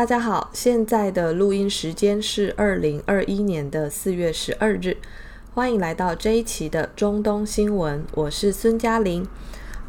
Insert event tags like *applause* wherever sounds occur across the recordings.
大家好，现在的录音时间是二零二一年的四月十二日，欢迎来到这一期的中东新闻，我是孙嘉玲。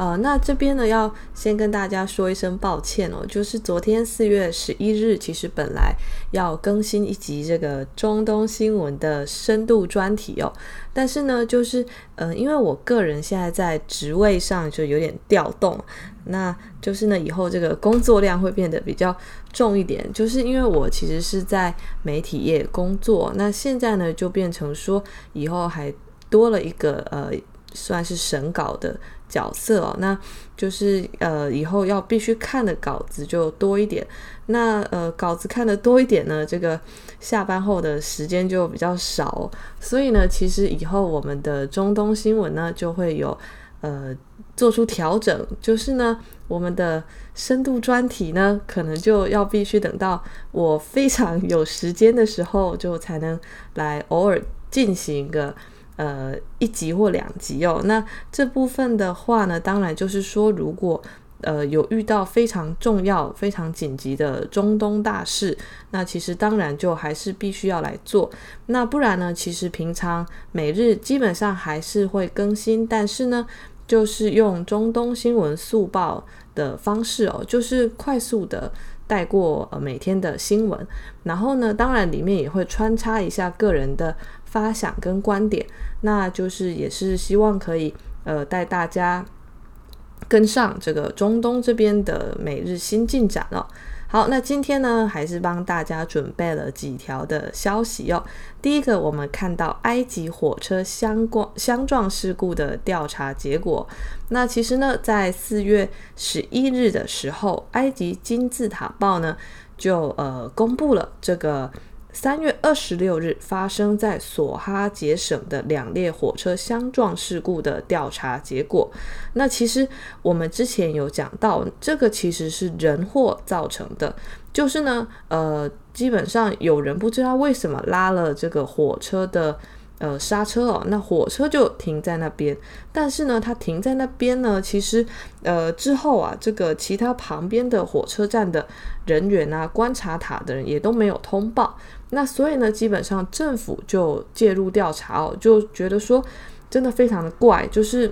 呃，那这边呢，要先跟大家说一声抱歉哦，就是昨天四月十一日，其实本来要更新一集这个中东新闻的深度专题哦，但是呢，就是呃，因为我个人现在在职位上就有点调动，那就是呢，以后这个工作量会变得比较重一点，就是因为我其实是在媒体业工作，那现在呢，就变成说以后还多了一个呃，算是审稿的。角色哦，那就是呃，以后要必须看的稿子就多一点。那呃，稿子看的多一点呢，这个下班后的时间就比较少。所以呢，其实以后我们的中东新闻呢，就会有呃做出调整，就是呢，我们的深度专题呢，可能就要必须等到我非常有时间的时候，就才能来偶尔进行一个。呃，一集或两集哦。那这部分的话呢，当然就是说，如果呃有遇到非常重要、非常紧急的中东大事，那其实当然就还是必须要来做。那不然呢，其实平常每日基本上还是会更新，但是呢，就是用中东新闻速报的方式哦，就是快速的带过呃每天的新闻，然后呢，当然里面也会穿插一下个人的。发想跟观点，那就是也是希望可以呃带大家跟上这个中东这边的每日新进展了。好，那今天呢还是帮大家准备了几条的消息哦。第一个，我们看到埃及火车相关相撞事故的调查结果。那其实呢，在四月十一日的时候，埃及金字塔报呢就呃公布了这个。三月二十六日发生在索哈杰省的两列火车相撞事故的调查结果。那其实我们之前有讲到，这个其实是人祸造成的，就是呢，呃，基本上有人不知道为什么拉了这个火车的。呃，刹车哦，那火车就停在那边，但是呢，它停在那边呢，其实呃之后啊，这个其他旁边的火车站的人员啊，观察塔的人也都没有通报，那所以呢，基本上政府就介入调查哦，就觉得说真的非常的怪，就是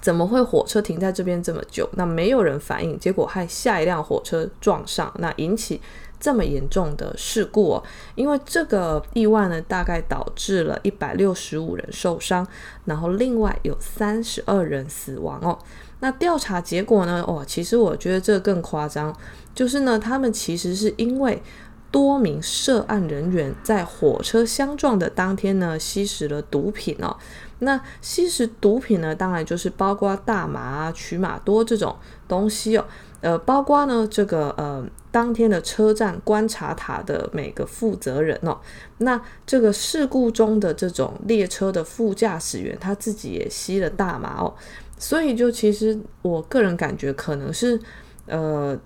怎么会火车停在这边这么久，那没有人反应，结果害下一辆火车撞上，那引起。这么严重的事故哦，因为这个意外呢，大概导致了一百六十五人受伤，然后另外有三十二人死亡哦。那调查结果呢？哦，其实我觉得这更夸张，就是呢，他们其实是因为多名涉案人员在火车相撞的当天呢，吸食了毒品哦。那吸食毒品呢，当然就是包括大麻啊、曲马多这种东西哦。呃，包括呢，这个呃，当天的车站观察塔的每个负责人哦，那这个事故中的这种列车的副驾驶员，他自己也吸了大麻哦，所以就其实我个人感觉可能是，呃，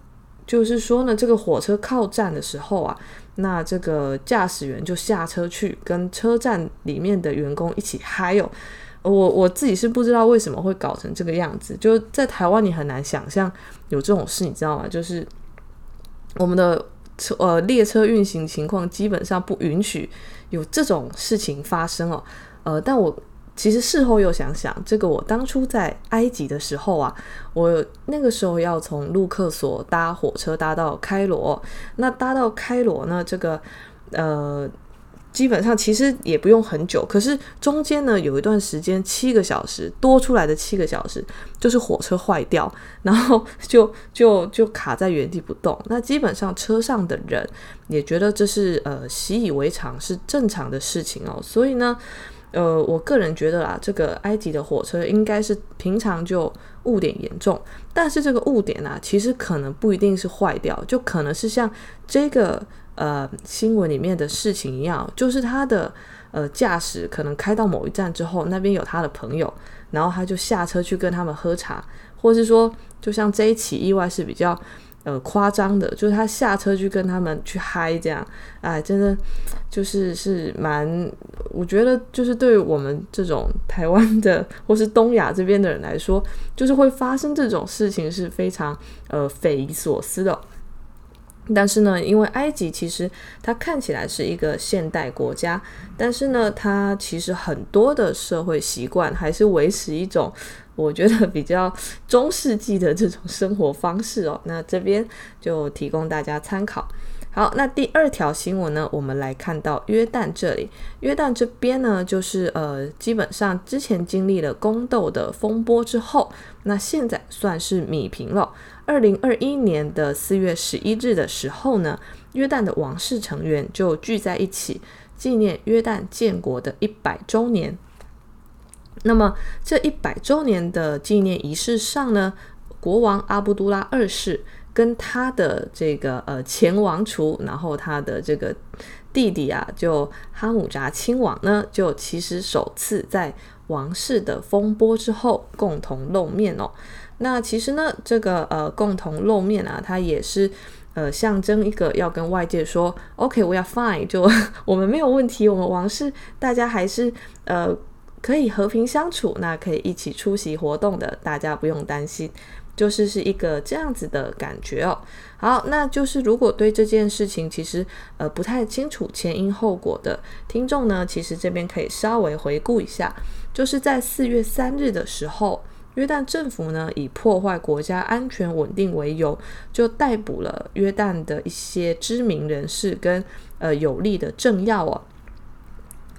就是说呢，这个火车靠站的时候啊，那这个驾驶员就下车去跟车站里面的员工一起嗨哦。我我自己是不知道为什么会搞成这个样子，就在台湾你很难想象有这种事，你知道吗？就是我们的车呃列车运行情况基本上不允许有这种事情发生哦。呃，但我其实事后又想想，这个我当初在埃及的时候啊，我那个时候要从卢克索搭火车搭到开罗，那搭到开罗呢，这个呃。基本上其实也不用很久，可是中间呢有一段时间七个小时多出来的七个小时，就是火车坏掉，然后就 *laughs* 就就卡在原地不动。那基本上车上的人也觉得这是呃习以为常，是正常的事情哦。所以呢，呃，我个人觉得啦，这个埃及的火车应该是平常就误点严重，但是这个误点啊，其实可能不一定是坏掉，就可能是像这个。呃，新闻里面的事情一样，就是他的呃驾驶可能开到某一站之后，那边有他的朋友，然后他就下车去跟他们喝茶，或是说，就像这一起意外是比较呃夸张的，就是他下车去跟他们去嗨这样，哎，真的就是是蛮，我觉得就是对于我们这种台湾的或是东亚这边的人来说，就是会发生这种事情是非常呃匪夷所思的。但是呢，因为埃及其实它看起来是一个现代国家，但是呢，它其实很多的社会习惯还是维持一种我觉得比较中世纪的这种生活方式哦。那这边就提供大家参考。好，那第二条新闻呢，我们来看到约旦这里，约旦这边呢，就是呃，基本上之前经历了宫斗的风波之后，那现在算是米平了。二零二一年的四月十一日的时候呢，约旦的王室成员就聚在一起纪念约旦建国的一百周年。那么这一百周年的纪念仪式上呢，国王阿卜杜拉二世跟他的这个呃前王储，然后他的这个弟弟啊，就哈姆扎亲王呢，就其实首次在王室的风波之后共同露面哦。那其实呢，这个呃共同露面啊，它也是呃象征一个要跟外界说，OK，we are fine，就我们没有问题，我们王室大家还是呃可以和平相处，那可以一起出席活动的，大家不用担心，就是是一个这样子的感觉哦。好，那就是如果对这件事情其实呃不太清楚前因后果的听众呢，其实这边可以稍微回顾一下，就是在四月三日的时候。约旦政府呢，以破坏国家安全稳定为由，就逮捕了约旦的一些知名人士跟呃有力的政要哦。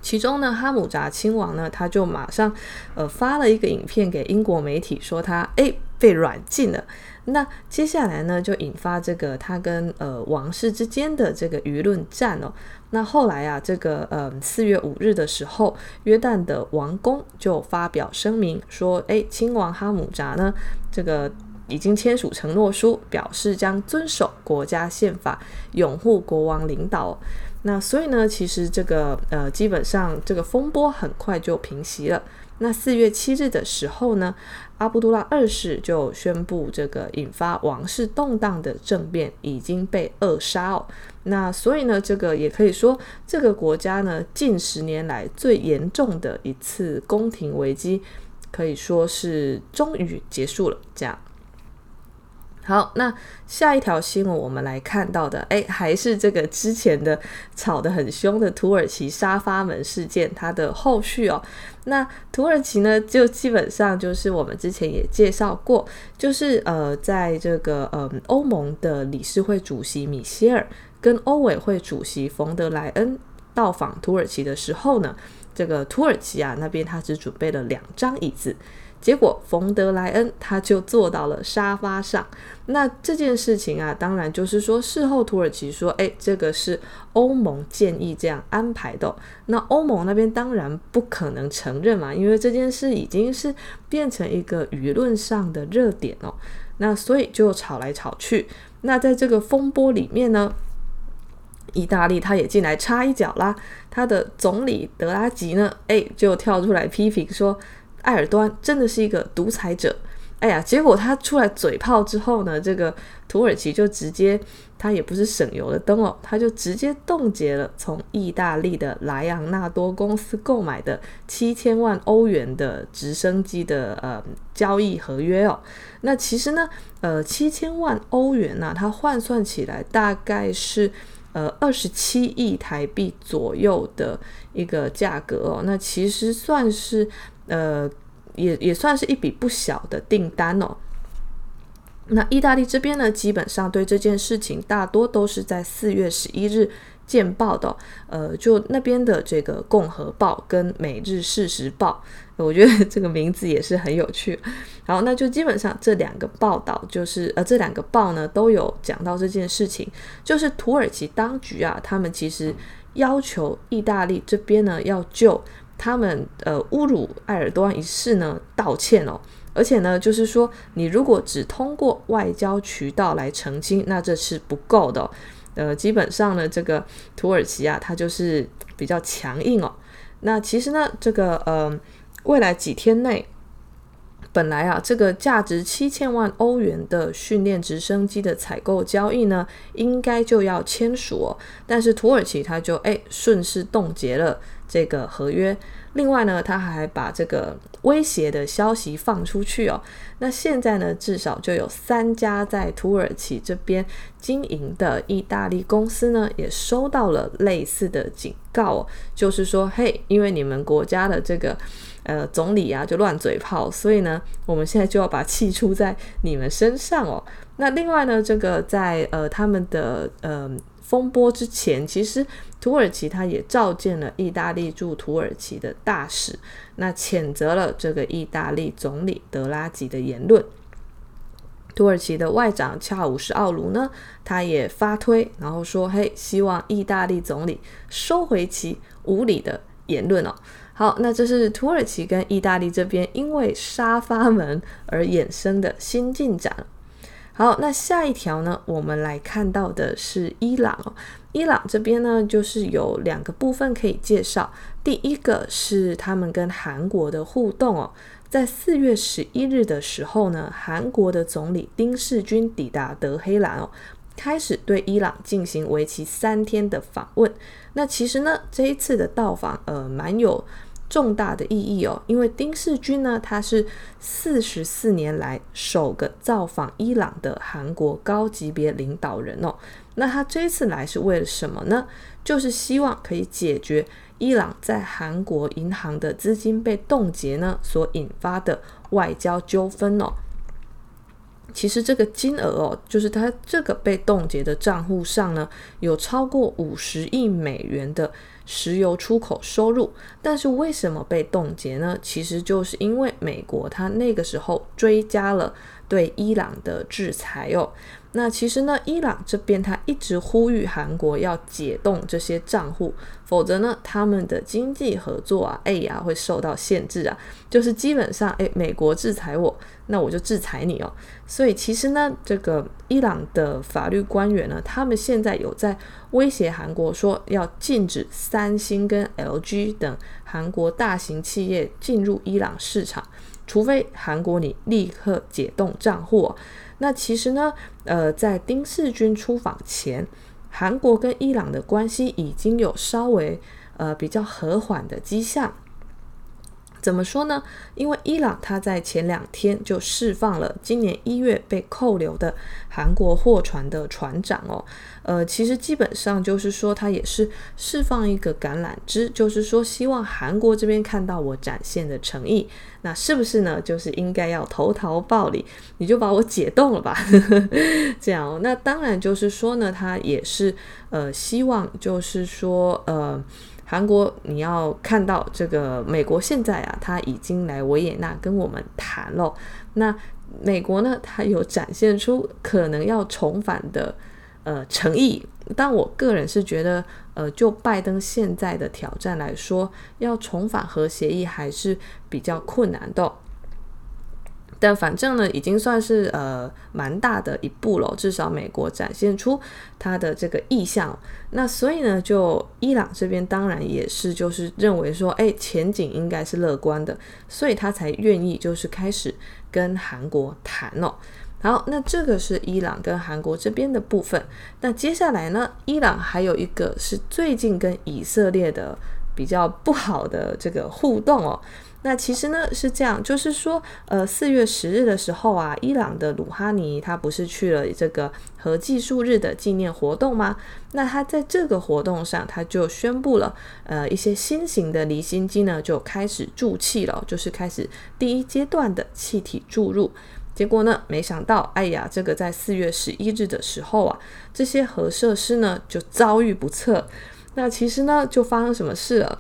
其中呢，哈姆扎亲王呢，他就马上呃发了一个影片给英国媒体，说他诶被软禁了。那接下来呢，就引发这个他跟呃王室之间的这个舆论战哦。那后来啊，这个呃四月五日的时候，约旦的王宫就发表声明说，哎，亲王哈姆扎呢，这个已经签署承诺书，表示将遵守国家宪法，拥护国王领导。那所以呢，其实这个呃基本上这个风波很快就平息了。那四月七日的时候呢，阿卜杜拉二世就宣布，这个引发王室动荡的政变已经被扼杀哦。那所以呢，这个也可以说，这个国家呢近十年来最严重的一次宫廷危机，可以说是终于结束了。这样。好，那下一条新闻我们来看到的，哎，还是这个之前的吵得很凶的土耳其沙发门事件，它的后续哦。那土耳其呢，就基本上就是我们之前也介绍过，就是呃，在这个呃欧盟的理事会主席米歇尔跟欧委会主席冯德莱恩到访土耳其的时候呢，这个土耳其啊那边他只准备了两张椅子。结果，冯德莱恩他就坐到了沙发上。那这件事情啊，当然就是说，事后土耳其说，哎，这个是欧盟建议这样安排的。那欧盟那边当然不可能承认嘛，因为这件事已经是变成一个舆论上的热点哦。那所以就吵来吵去。那在这个风波里面呢，意大利他也进来插一脚啦。他的总理德拉吉呢，哎，就跳出来批评说。埃尔多安真的是一个独裁者，哎呀，结果他出来嘴炮之后呢，这个土耳其就直接，他也不是省油的灯哦，他就直接冻结了从意大利的莱昂纳多公司购买的七千万欧元的直升机的呃交易合约哦。那其实呢，呃，七千万欧元呢，它换算起来大概是呃二十七亿台币左右的一个价格哦。那其实算是。呃，也也算是一笔不小的订单哦。那意大利这边呢，基本上对这件事情大多都是在四月十一日见报的。呃，就那边的这个《共和报》跟《每日事实报》，*laughs* 我觉得这个名字也是很有趣。好，那就基本上这两个报道，就是呃，这两个报呢都有讲到这件事情，就是土耳其当局啊，他们其实要求意大利这边呢要就。他们呃侮辱埃尔多安一事呢道歉哦，而且呢就是说，你如果只通过外交渠道来澄清，那这是不够的哦。呃，基本上呢，这个土耳其啊，它就是比较强硬哦。那其实呢，这个呃，未来几天内。本来啊，这个价值七千万欧元的训练直升机的采购交易呢，应该就要签署哦。但是土耳其他就哎顺势冻结了这个合约。另外呢，他还把这个威胁的消息放出去哦。那现在呢，至少就有三家在土耳其这边经营的意大利公司呢，也收到了类似的警告哦，就是说，嘿，因为你们国家的这个呃总理啊就乱嘴炮，所以呢，我们现在就要把气出在你们身上哦。那另外呢，这个在呃他们的呃。风波之前，其实土耳其他也召见了意大利驻土耳其的大使，那谴责了这个意大利总理德拉吉的言论。土耳其的外长恰武什奥卢呢，他也发推，然后说：“嘿，希望意大利总理收回其无理的言论哦。”好，那这是土耳其跟意大利这边因为沙发门而衍生的新进展。好，那下一条呢，我们来看到的是伊朗。伊朗这边呢，就是有两个部分可以介绍。第一个是他们跟韩国的互动哦，在四月十一日的时候呢，韩国的总理丁世军抵达德黑兰哦，开始对伊朗进行为期三天的访问。那其实呢，这一次的到访，呃，蛮有。重大的意义哦，因为丁世军呢，他是四十四年来首个造访伊朗的韩国高级别领导人哦。那他这次来是为了什么呢？就是希望可以解决伊朗在韩国银行的资金被冻结呢所引发的外交纠纷哦。其实这个金额哦，就是他这个被冻结的账户上呢，有超过五十亿美元的。石油出口收入，但是为什么被冻结呢？其实就是因为美国它那个时候追加了对伊朗的制裁哦。那其实呢，伊朗这边他一直呼吁韩国要解冻这些账户，否则呢，他们的经济合作啊，哎呀，会受到限制啊。就是基本上，哎，美国制裁我，那我就制裁你哦。所以其实呢，这个伊朗的法律官员呢，他们现在有在威胁韩国说，要禁止三星跟 LG 等韩国大型企业进入伊朗市场，除非韩国你立刻解冻账户。那其实呢，呃，在丁世军出访前，韩国跟伊朗的关系已经有稍微呃比较和缓的迹象。怎么说呢？因为伊朗他在前两天就释放了今年一月被扣留的韩国货船的船长哦，呃，其实基本上就是说他也是释放一个橄榄枝，就是说希望韩国这边看到我展现的诚意，那是不是呢？就是应该要投桃报李，你就把我解冻了吧，*laughs* 这样。那当然就是说呢，他也是呃希望就是说呃。韩国，你要看到这个美国现在啊，他已经来维也纳跟我们谈了。那美国呢，他有展现出可能要重返的呃诚意。但我个人是觉得，呃，就拜登现在的挑战来说，要重返核协议还是比较困难的。但反正呢，已经算是呃蛮大的一步了，至少美国展现出他的这个意向。那所以呢，就伊朗这边当然也是就是认为说，哎，前景应该是乐观的，所以他才愿意就是开始跟韩国谈哦。好，那这个是伊朗跟韩国这边的部分。那接下来呢，伊朗还有一个是最近跟以色列的比较不好的这个互动哦。那其实呢是这样，就是说，呃，四月十日的时候啊，伊朗的鲁哈尼他不是去了这个核技术日的纪念活动吗？那他在这个活动上，他就宣布了，呃，一些新型的离心机呢就开始注气了，就是开始第一阶段的气体注入。结果呢，没想到，哎呀，这个在四月十一日的时候啊，这些核设施呢就遭遇不测。那其实呢，就发生什么事了？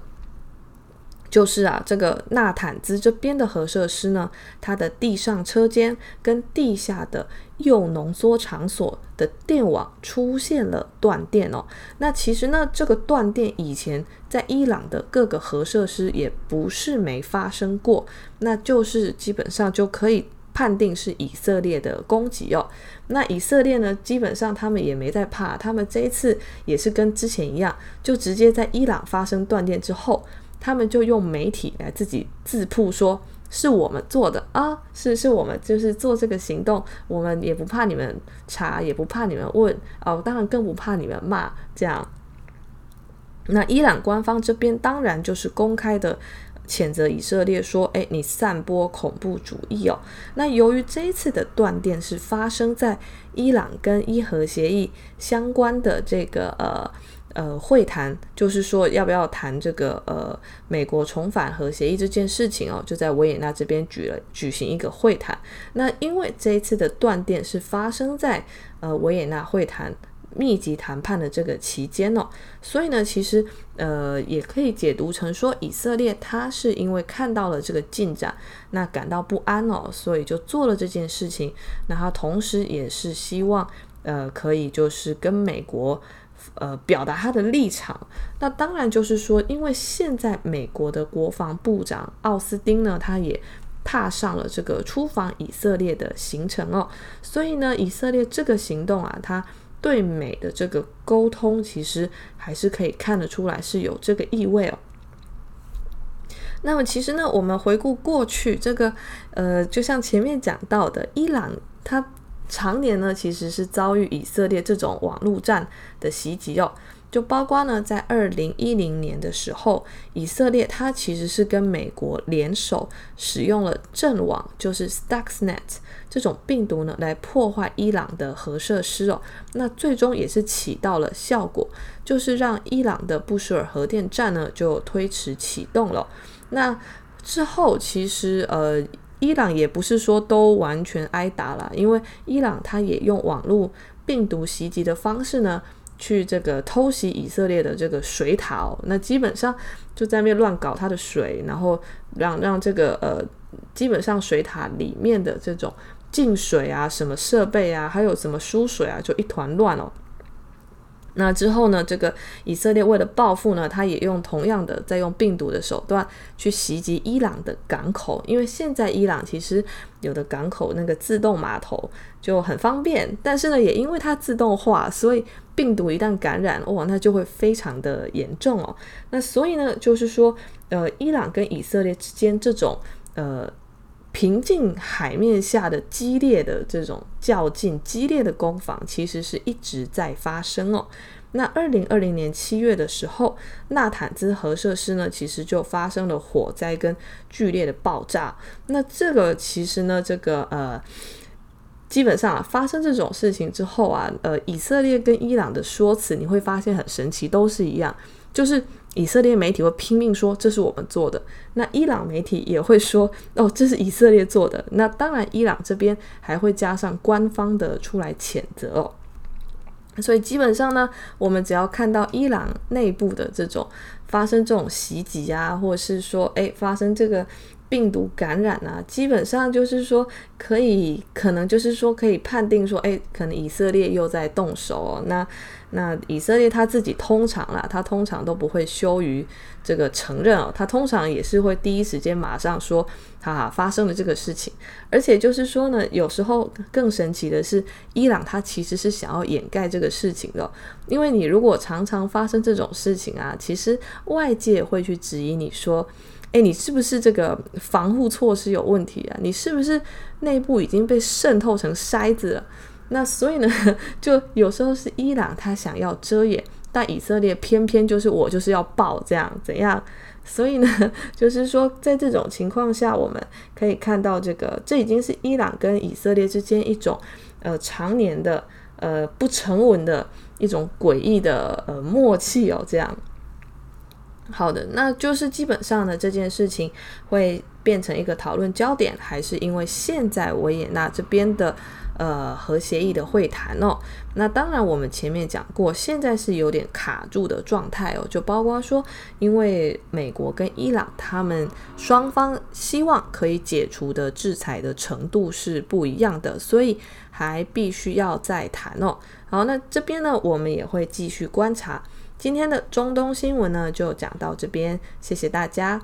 就是啊，这个纳坦兹这边的核设施呢，它的地上车间跟地下的铀浓缩场所的电网出现了断电哦。那其实呢，这个断电以前在伊朗的各个核设施也不是没发生过，那就是基本上就可以判定是以色列的攻击哦。那以色列呢，基本上他们也没在怕，他们这一次也是跟之前一样，就直接在伊朗发生断电之后。他们就用媒体来自己自曝说是我们做的啊，是是我们就是做这个行动，我们也不怕你们查，也不怕你们问哦，当然更不怕你们骂这样。那伊朗官方这边当然就是公开的谴责以色列，说：“诶，你散播恐怖主义哦。”那由于这一次的断电是发生在伊朗跟伊核协议相关的这个呃。呃，会谈就是说要不要谈这个呃，美国重返核协议这件事情哦，就在维也纳这边举了举行一个会谈。那因为这一次的断电是发生在呃维也纳会谈密集谈判的这个期间哦，所以呢，其实呃也可以解读成说，以色列他是因为看到了这个进展，那感到不安哦，所以就做了这件事情。那他同时也是希望呃可以就是跟美国。呃，表达他的立场，那当然就是说，因为现在美国的国防部长奥斯汀呢，他也踏上了这个出访以色列的行程哦，所以呢，以色列这个行动啊，他对美的这个沟通，其实还是可以看得出来是有这个意味哦。那么，其实呢，我们回顾过去，这个呃，就像前面讲到的，伊朗它。常年呢，其实是遭遇以色列这种网络战的袭击哦，就包括呢，在二零一零年的时候，以色列它其实是跟美国联手使用了阵网，就是 Stuxnet 这种病毒呢，来破坏伊朗的核设施哦，那最终也是起到了效果，就是让伊朗的布什尔核电站呢就推迟启动了。那之后其实呃。伊朗也不是说都完全挨打了，因为伊朗它也用网络病毒袭击的方式呢，去这个偷袭以色列的这个水塔哦，那基本上就在那边乱搞它的水，然后让让这个呃，基本上水塔里面的这种进水啊、什么设备啊，还有什么输水啊，就一团乱哦。那之后呢，这个以色列为了报复呢，他也用同样的在用病毒的手段去袭击伊朗的港口，因为现在伊朗其实有的港口那个自动码头就很方便，但是呢，也因为它自动化，所以病毒一旦感染，哦，那就会非常的严重哦。那所以呢，就是说，呃，伊朗跟以色列之间这种呃平静海面下的激烈的这种较劲、激烈的攻防，其实是一直在发生哦。那二零二零年七月的时候，纳坦兹核设施呢，其实就发生了火灾跟剧烈的爆炸。那这个其实呢，这个呃，基本上啊，发生这种事情之后啊，呃，以色列跟伊朗的说辞你会发现很神奇，都是一样，就是。以色列媒体会拼命说这是我们做的，那伊朗媒体也会说哦，这是以色列做的。那当然，伊朗这边还会加上官方的出来谴责哦。所以基本上呢，我们只要看到伊朗内部的这种发生这种袭击啊，或者是说诶发生这个病毒感染啊，基本上就是说可以可能就是说可以判定说，诶，可能以色列又在动手哦。那那以色列他自己通常啦，他通常都不会羞于这个承认哦，他通常也是会第一时间马上说他发生了这个事情，而且就是说呢，有时候更神奇的是，伊朗他其实是想要掩盖这个事情的，因为你如果常常发生这种事情啊，其实外界会去质疑你说，诶，你是不是这个防护措施有问题啊？你是不是内部已经被渗透成筛子了？那所以呢，*laughs* 就有时候是伊朗他想要遮掩，但以色列偏偏就是我就是要爆这样怎样？所以呢，*laughs* 就是说在这种情况下，我们可以看到这个，这已经是伊朗跟以色列之间一种呃常年的呃不成文的一种诡异的呃默契哦，这样。好的，那就是基本上呢，这件事情会变成一个讨论焦点，还是因为现在维也纳这边的。呃，核协议的会谈哦，那当然我们前面讲过，现在是有点卡住的状态哦，就包括说，因为美国跟伊朗他们双方希望可以解除的制裁的程度是不一样的，所以还必须要再谈哦。好，那这边呢，我们也会继续观察。今天的中东新闻呢，就讲到这边，谢谢大家。